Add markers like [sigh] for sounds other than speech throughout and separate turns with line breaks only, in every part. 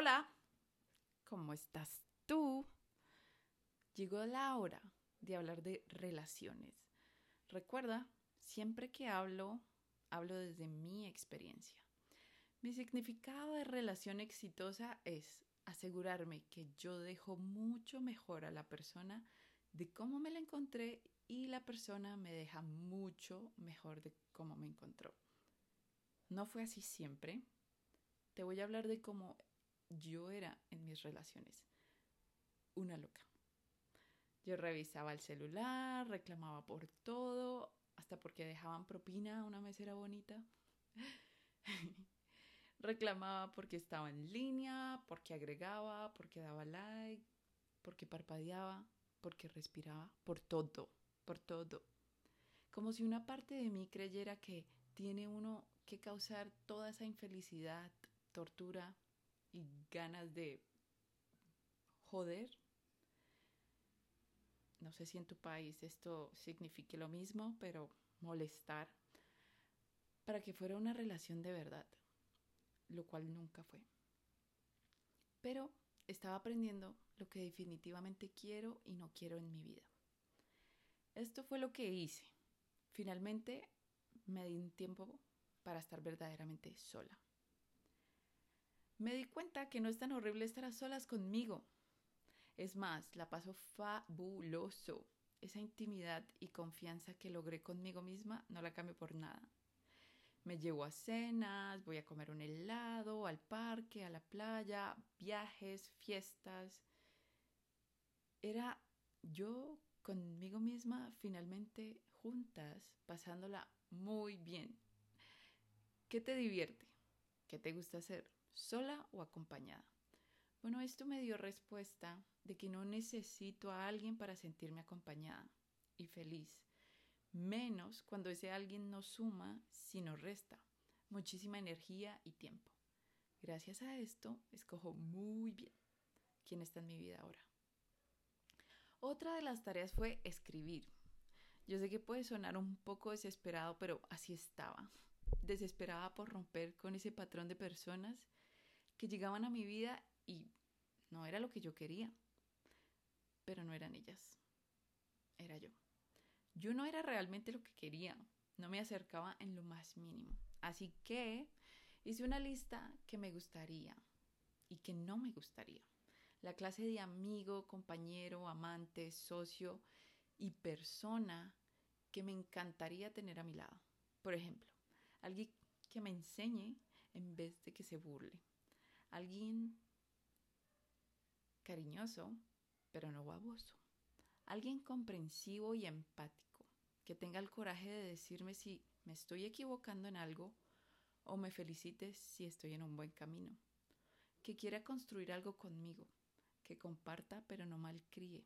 Hola, ¿cómo estás tú? Llegó la hora de hablar de relaciones. Recuerda, siempre que hablo, hablo desde mi experiencia. Mi significado de relación exitosa es asegurarme que yo dejo mucho mejor a la persona de cómo me la encontré y la persona me deja mucho mejor de cómo me encontró. No fue así siempre. Te voy a hablar de cómo yo era en mis relaciones. Una loca. Yo revisaba el celular, reclamaba por todo, hasta porque dejaban propina a una mesera bonita. [laughs] reclamaba porque estaba en línea, porque agregaba, porque daba like, porque parpadeaba, porque respiraba, por todo, por todo. Como si una parte de mí creyera que tiene uno que causar toda esa infelicidad, tortura y ganas de joder no sé si en tu país esto signifique lo mismo, pero molestar, para que fuera una relación de verdad, lo cual nunca fue. Pero estaba aprendiendo lo que definitivamente quiero y no quiero en mi vida. Esto fue lo que hice. Finalmente me di un tiempo para estar verdaderamente sola. Me di cuenta que no es tan horrible estar a solas conmigo, es más, la paso fabuloso. Esa intimidad y confianza que logré conmigo misma no la cambio por nada. Me llevo a cenas, voy a comer un helado, al parque, a la playa, viajes, fiestas. Era yo conmigo misma finalmente juntas, pasándola muy bien. ¿Qué te divierte? ¿Qué te gusta hacer? ¿Sola o acompañada? Bueno, esto me dio respuesta de que no necesito a alguien para sentirme acompañada y feliz, menos cuando ese alguien no suma, sino resta muchísima energía y tiempo. Gracias a esto, escojo muy bien quién está en mi vida ahora. Otra de las tareas fue escribir. Yo sé que puede sonar un poco desesperado, pero así estaba. Desesperada por romper con ese patrón de personas que llegaban a mi vida y no era lo que yo quería. Pero no eran ellas. Era yo. Yo no era realmente lo que quería. No me acercaba en lo más mínimo. Así que hice una lista que me gustaría y que no me gustaría. La clase de amigo, compañero, amante, socio y persona que me encantaría tener a mi lado. Por ejemplo, alguien que me enseñe en vez de que se burle. Alguien cariñoso, pero no baboso. Alguien comprensivo y empático, que tenga el coraje de decirme si me estoy equivocando en algo o me felicite si estoy en un buen camino. Que quiera construir algo conmigo, que comparta pero no malcríe.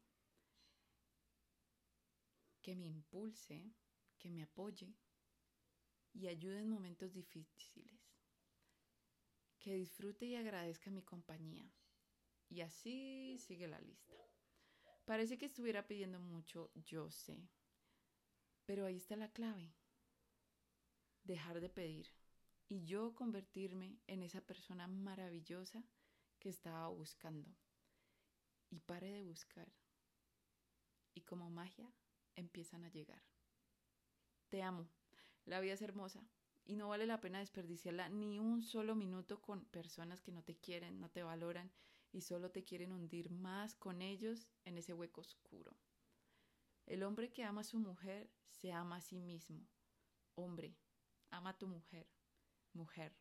Que me impulse, que me apoye y ayude en momentos difíciles. Que disfrute y agradezca mi compañía y así sigue la lista. Parece que estuviera pidiendo mucho, yo sé. Pero ahí está la clave. Dejar de pedir y yo convertirme en esa persona maravillosa que estaba buscando. Y pare de buscar. Y como magia empiezan a llegar. Te amo. La vida es hermosa y no vale la pena desperdiciarla ni un solo minuto con personas que no te quieren, no te valoran y solo te quieren hundir más con ellos en ese hueco oscuro. El hombre que ama a su mujer se ama a sí mismo. Hombre, ama a tu mujer. Mujer.